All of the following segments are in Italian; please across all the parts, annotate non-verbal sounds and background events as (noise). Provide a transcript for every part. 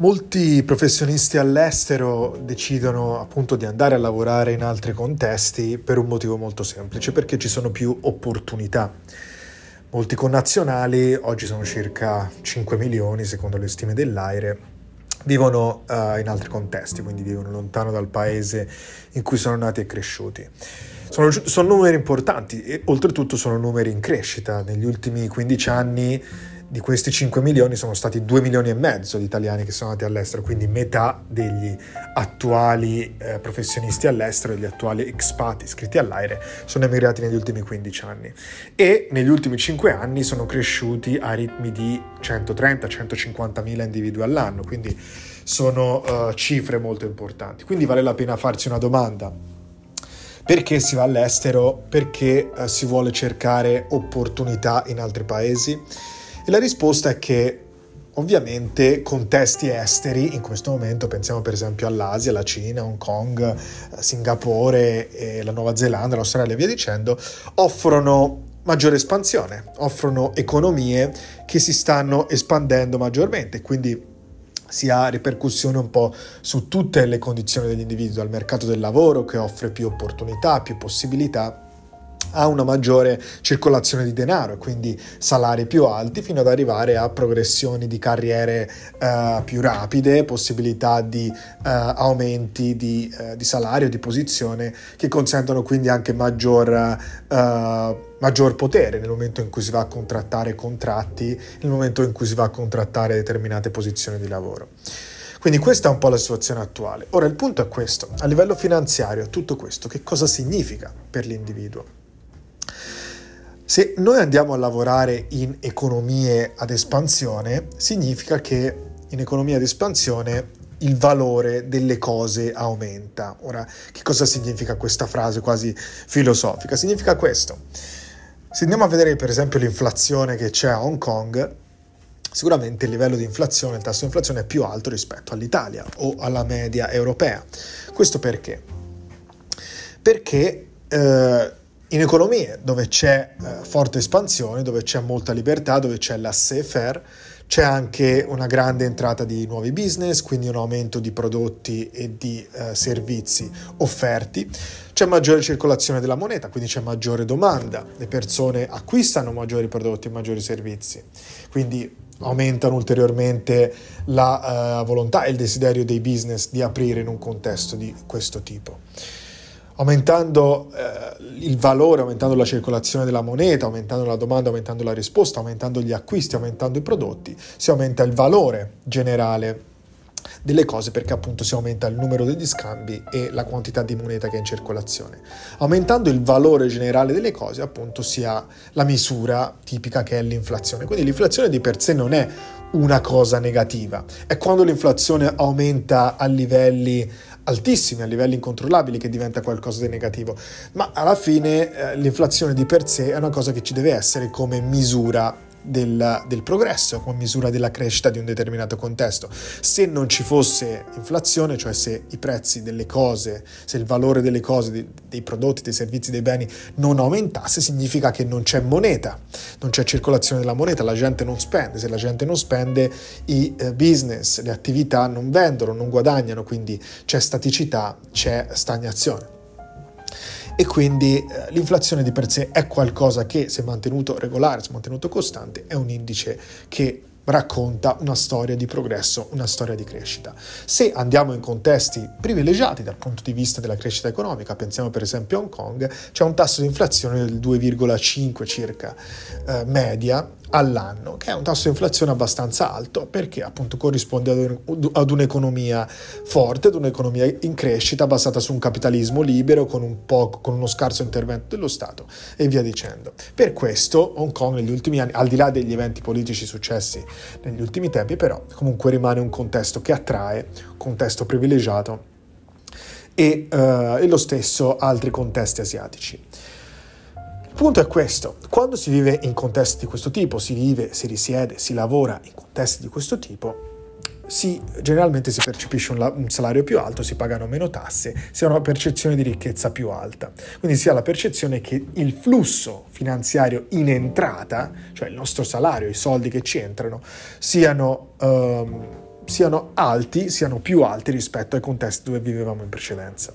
Molti professionisti all'estero decidono appunto di andare a lavorare in altri contesti per un motivo molto semplice, perché ci sono più opportunità. Molti connazionali, oggi sono circa 5 milioni secondo le stime dell'AIRE, vivono uh, in altri contesti, quindi vivono lontano dal paese in cui sono nati e cresciuti. Sono, sono numeri importanti e oltretutto sono numeri in crescita. Negli ultimi 15 anni di questi 5 milioni sono stati 2 milioni e mezzo di italiani che sono andati all'estero, quindi metà degli attuali eh, professionisti all'estero, degli attuali expat iscritti all'aire, sono emigrati negli ultimi 15 anni e negli ultimi 5 anni sono cresciuti a ritmi di 130-150 mila individui all'anno, quindi sono uh, cifre molto importanti. Quindi vale la pena farsi una domanda. Perché si va all'estero? Perché uh, si vuole cercare opportunità in altri paesi? E la risposta è che ovviamente contesti esteri, in questo momento pensiamo per esempio all'Asia, alla Cina, Hong Kong, eh, Singapore, la Nuova Zelanda, l'Australia e via dicendo, offrono maggiore espansione, offrono economie che si stanno espandendo maggiormente, quindi si ha ripercussione un po' su tutte le condizioni degli individui, dal mercato del lavoro che offre più opportunità, più possibilità ha una maggiore circolazione di denaro e quindi salari più alti fino ad arrivare a progressioni di carriere uh, più rapide, possibilità di uh, aumenti di, uh, di, salario, di posizione che consentono quindi anche maggior, maggior potere nel momento in cui si va a contrattare contratti, nel momento in cui si va a contrattare determinate posizioni di lavoro. Quindi questa è un po' la situazione attuale. Ora il punto è questo, a livello finanziario tutto questo che cosa significa per l'individuo? Se noi andiamo a lavorare in economie ad espansione, significa che in economia ad espansione il valore delle cose aumenta. Ora, che cosa significa questa frase quasi filosofica? Significa questo. Se andiamo a vedere per esempio l'inflazione che c'è a Hong Kong, sicuramente il livello di inflazione, il tasso di inflazione è più alto rispetto all'Italia o alla media europea. Questo perché? Perché eh, in economie dove c'è eh, forte espansione, dove c'è molta libertà, dove c'è laissez-faire, c'è anche una grande entrata di nuovi business, quindi un aumento di prodotti e di eh, servizi offerti, c'è maggiore circolazione della moneta, quindi c'è maggiore domanda, le persone acquistano maggiori prodotti e maggiori servizi, quindi aumentano ulteriormente la uh, volontà e il desiderio dei business di aprire in un contesto di questo tipo aumentando eh, il valore, aumentando la circolazione della moneta, aumentando la domanda, aumentando la risposta, aumentando gli acquisti, aumentando i prodotti, si aumenta il valore generale delle cose perché appunto si aumenta il numero degli scambi e la quantità di moneta che è in circolazione. Aumentando il valore generale delle cose appunto si ha la misura tipica che è l'inflazione. Quindi l'inflazione di per sé non è una cosa negativa, è quando l'inflazione aumenta a livelli altissimi, a livelli incontrollabili, che diventa qualcosa di negativo. Ma alla fine eh, l'inflazione di per sé è una cosa che ci deve essere come misura del, del, progresso, come misura della crescita di un determinato contesto. Se non ci fosse inflazione, cioè se i prezzi delle cose, se il valore delle cose, dei, dei prodotti, dei servizi, dei beni non aumentasse, significa che non c'è moneta, non c'è circolazione della moneta, la gente non spende, se la gente non spende i eh, business, le attività non vendono, non guadagnano, quindi c'è staticità, c'è stagnazione e quindi eh, l'inflazione di per sé è qualcosa che se mantenuto regolare, se mantenuto costante, è un indice che racconta una storia di progresso, una storia di crescita. Se andiamo in contesti privilegiati dal punto di vista della crescita economica, pensiamo per esempio a Hong Kong, c'è un tasso di inflazione del 2,5 circa eh, media all'anno, che è un tasso di inflazione abbastanza alto perché appunto corrisponde ad, un'economia forte, ad un'economia in crescita basata su un capitalismo libero con, un con uno scarso intervento dello Stato e via dicendo. Per questo Hong Kong negli ultimi anni, al di là degli eventi politici successi negli ultimi tempi, però comunque rimane un contesto che attrae, un contesto privilegiato e, uh, e lo stesso altri contesti asiatici. Punto è questo, quando si vive in contesti di questo tipo, si vive, si risiede, si lavora in contesti di questo tipo, si, generalmente si percepisce un, un, salario più alto, si pagano meno tasse, si ha una percezione di ricchezza più alta. Quindi si ha la percezione che il flusso finanziario in entrata, cioè il nostro salario, i soldi che ci entrano, siano, um, siano alti, siano più alti rispetto ai contesti dove vivevamo in precedenza.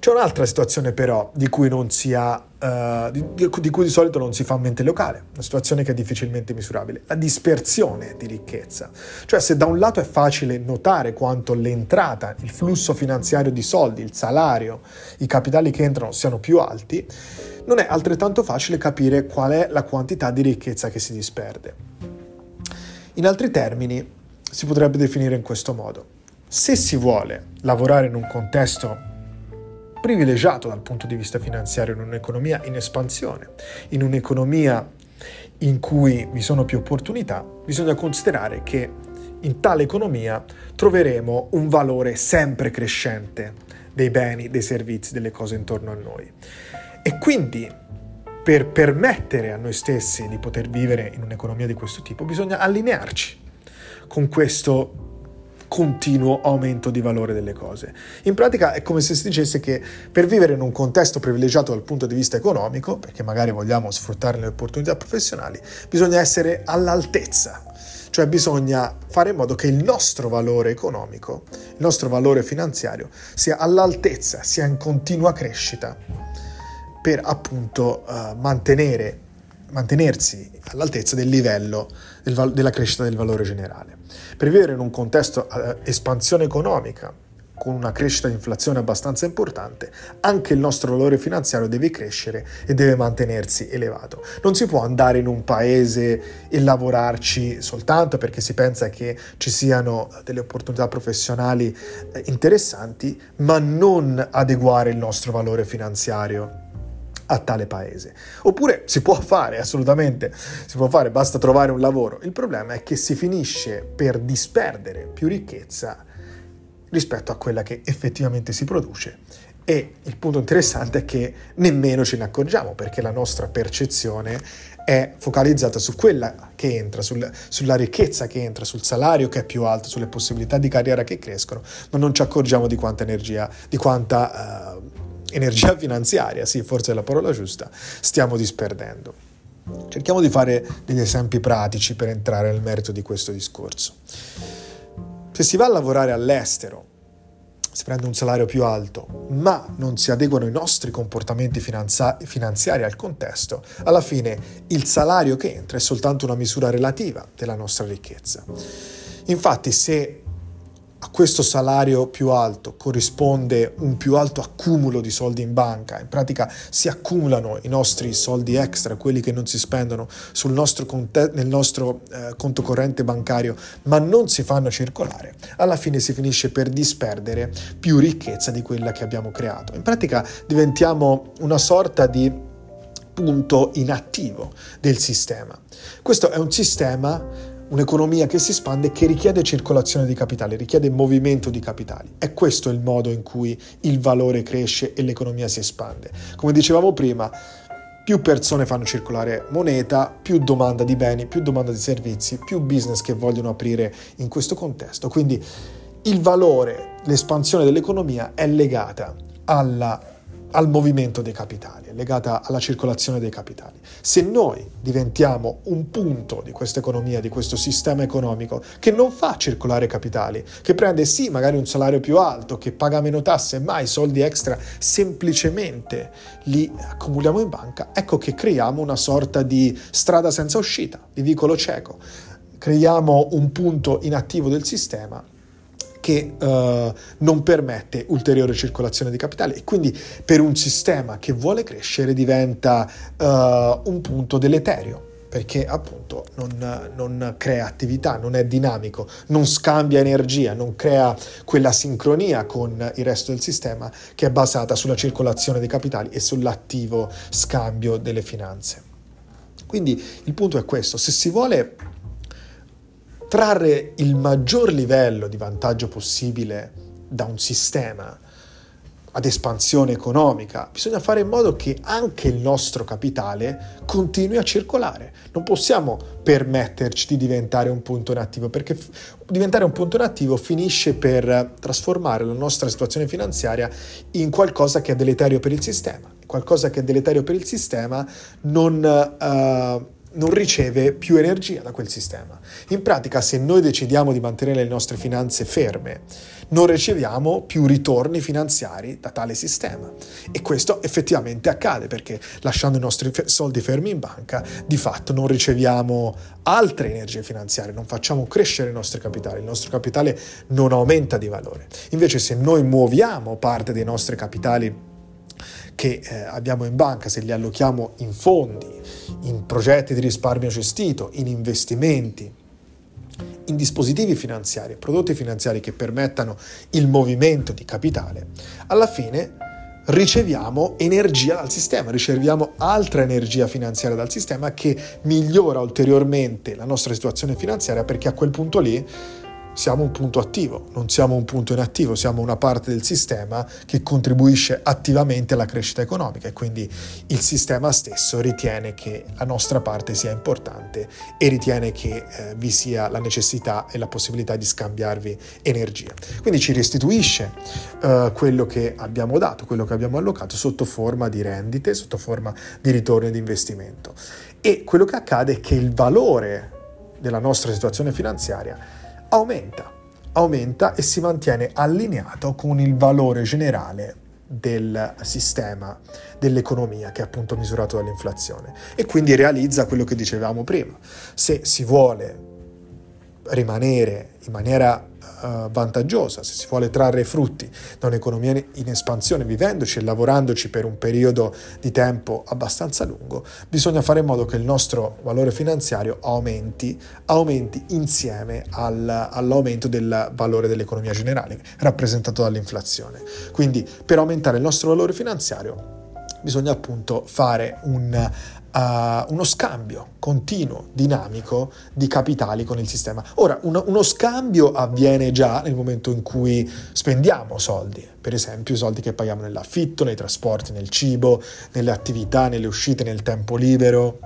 C'è un'altra situazione però di cui, ha, uh, di, di cui, di, solito non si fa mente locale, una situazione che è difficilmente misurabile, la dispersione di ricchezza. Cioè se da un lato è facile notare quanto l'entrata, il flusso finanziario di soldi, il salario, i capitali che entrano siano più alti, non è altrettanto facile capire qual è la quantità di ricchezza che si disperde. In altri termini, si potrebbe definire in questo modo. Se si vuole lavorare in un contesto privilegiato dal punto di vista finanziario in un'economia in espansione, in un'economia in cui vi sono più opportunità, bisogna considerare che in tale economia troveremo un valore sempre crescente dei beni, dei servizi, delle cose intorno a noi. E quindi per permettere a noi stessi di poter vivere in un'economia di questo tipo bisogna allinearci con questo continuo aumento di valore delle cose. In pratica è come se si dicesse che per vivere in un contesto privilegiato dal punto di vista economico, perché magari vogliamo sfruttare le opportunità professionali, bisogna essere all'altezza, cioè bisogna fare in modo che il nostro valore economico, il nostro valore finanziario sia all'altezza, sia in continua crescita per appunto uh, mantenere, mantenersi all'altezza del livello del, della crescita del valore generale. Per vivere in un contesto eh, espansione economica, con una crescita di inflazione abbastanza importante, anche il nostro valore finanziario deve crescere e deve mantenersi elevato. Non si può andare in un paese e lavorarci soltanto perché si pensa che ci siano delle opportunità professionali eh, interessanti, ma non adeguare il nostro valore finanziario a tale paese. Oppure si può fare, assolutamente, si può fare, basta trovare un lavoro. Il problema è che si finisce per disperdere più ricchezza rispetto a quella che effettivamente si produce. E il punto interessante è che nemmeno ce ne accorgiamo perché la nostra percezione è focalizzata su quella che entra, sul, sulla ricchezza che entra, sul salario che è più alto, sulle possibilità di carriera che crescono, ma non ci accorgiamo di quanta energia, di quanta uh, energia (laughs) finanziaria, sì, forse è la parola giusta, stiamo disperdendo. Cerchiamo di fare degli esempi pratici per entrare nel merito di questo discorso. Se si va a lavorare all'estero, si prende un salario più alto, ma non si adeguano i nostri comportamenti finanza- finanziari al contesto, alla fine il salario che entra è soltanto una misura relativa della nostra ricchezza. Infatti, se a questo salario più alto corrisponde un più alto accumulo di soldi in banca, in pratica si accumulano i nostri soldi extra, quelli che non si spendono sul nostro conte- nel nostro eh, conto corrente bancario, ma non si fanno circolare, alla fine si finisce per disperdere più ricchezza di quella che abbiamo creato. In pratica diventiamo una sorta di punto inattivo del sistema. Questo è un sistema un'economia che si espande che richiede circolazione di capitali, richiede movimento di capitali. È questo il modo in cui il valore cresce e l'economia si espande. Come dicevamo prima, più persone fanno circolare moneta, più domanda di beni, più domanda di servizi, più business che vogliono aprire in questo contesto. Quindi il valore, l'espansione dell'economia è legata alla al movimento dei capitali, è legata alla circolazione dei capitali. Se noi diventiamo un punto di questa economia, di questo sistema economico che non fa circolare capitali, che prende sì magari un salario più alto, che paga meno tasse, ma i soldi extra semplicemente li accumuliamo in banca, ecco che creiamo una sorta di strada senza uscita, di vicolo cieco. Creiamo un punto inattivo del sistema che uh, non permette ulteriore circolazione di capitale e quindi per un sistema che vuole crescere diventa uh, un punto deleterio perché appunto non, non, crea attività, non è dinamico, non scambia energia, non crea quella sincronia con il resto del sistema che è basata sulla circolazione dei capitali e sull'attivo scambio delle finanze. Quindi il punto è questo, se si vuole trarre il maggior livello di vantaggio possibile da un sistema ad espansione economica, bisogna fare in modo che anche il nostro capitale continui a circolare. Non possiamo permetterci di diventare un punto inattivo, perché diventare un punto inattivo finisce per trasformare la nostra situazione finanziaria in qualcosa che è deleterio per il sistema. Qualcosa che è deleterio per il sistema non... Uh, non riceve più energia da quel sistema. In pratica, se noi decidiamo di mantenere le nostre finanze ferme, non riceviamo più ritorni finanziari da tale sistema. E questo effettivamente accade perché lasciando i nostri soldi fermi in banca, di fatto non riceviamo altre energie finanziarie, non facciamo crescere i nostri capitali, il nostro capitale non aumenta di valore. Invece se noi muoviamo parte dei nostri capitali che eh, abbiamo in banca, se li allochiamo in fondi, in progetti di risparmio gestito, in investimenti, in dispositivi finanziari, prodotti finanziari che permettano il movimento di capitale, alla fine riceviamo energia dal sistema, riceviamo altra energia finanziaria dal sistema che migliora ulteriormente la nostra situazione finanziaria perché a quel punto lì siamo un punto attivo, non siamo un punto inattivo, siamo una parte del sistema che contribuisce attivamente alla crescita economica e quindi il sistema stesso ritiene che la nostra parte sia importante e ritiene che eh, vi sia la necessità e la possibilità di scambiarvi energia. Quindi ci restituisce eh, quello che abbiamo dato, quello che abbiamo allocato sotto forma di rendite, sotto forma di ritorno di investimento. E quello che accade è che il valore della nostra situazione finanziaria aumenta, aumenta e si mantiene allineato con il valore generale del sistema, dell'economia che è appunto misurato dall'inflazione e quindi realizza quello che dicevamo prima. Se si vuole rimanere in maniera uh, vantaggiosa, se si vuole trarre frutti da un'economia in espansione, vivendoci e lavorandoci per un periodo di tempo abbastanza lungo, bisogna fare in modo che il nostro valore finanziario aumenti, aumenti insieme al, all'aumento del valore dell'economia generale, rappresentato dall'inflazione. Quindi per aumentare il nostro valore finanziario bisogna appunto fare un Uh, uno scambio continuo, dinamico di capitali con il sistema. Ora, uno, uno, scambio avviene già nel momento in cui spendiamo soldi, per esempio i soldi che paghiamo nell'affitto, nei trasporti, nel cibo, nelle attività, nelle uscite, nel tempo libero.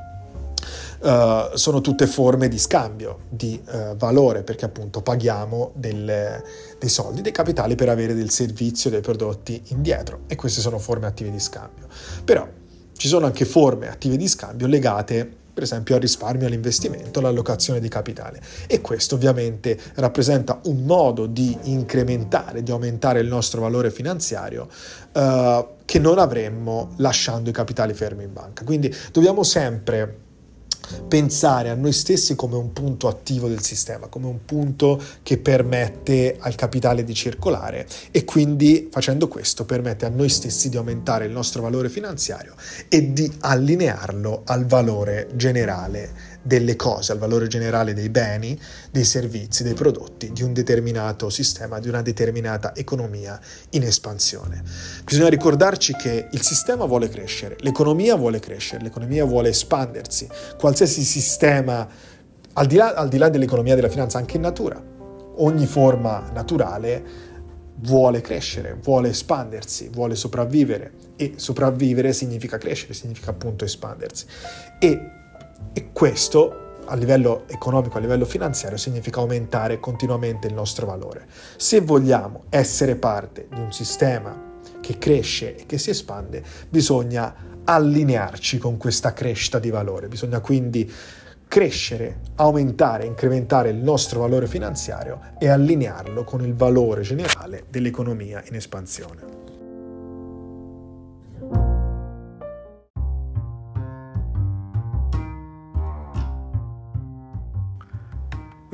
Uh, sono tutte forme di scambio di uh, valore perché appunto paghiamo del, dei soldi, dei capitali per avere del servizio, dei prodotti indietro e queste sono forme attive di scambio. Però ci sono anche forme attive di scambio legate per esempio al risparmio, all'investimento, all'allocazione di capitale. E questo ovviamente rappresenta un modo di incrementare, di aumentare il nostro valore finanziario eh, che non avremmo lasciando i capitali fermi in banca. Quindi dobbiamo sempre pensare a noi stessi come un punto attivo del sistema, come un punto che permette al capitale di circolare e quindi facendo questo permette a noi stessi di aumentare il nostro valore finanziario e di allinearlo al valore generale delle cose, al valore generale dei beni, dei servizi, dei prodotti di un determinato sistema, di una determinata economia in espansione. Bisogna ricordarci che il sistema vuole crescere, l'economia vuole crescere, l'economia vuole espandersi, qualsiasi sistema, al di là, al di là dell'economia della finanza, anche in natura, ogni forma naturale vuole crescere, vuole espandersi, vuole sopravvivere e sopravvivere significa crescere, significa appunto espandersi. E e questo a livello economico, a livello finanziario, significa aumentare continuamente il nostro valore. Se vogliamo essere parte di un sistema che cresce e che si espande, bisogna allinearci con questa crescita di valore. Bisogna quindi crescere, aumentare, incrementare il nostro valore finanziario e allinearlo con il valore generale dell'economia in espansione.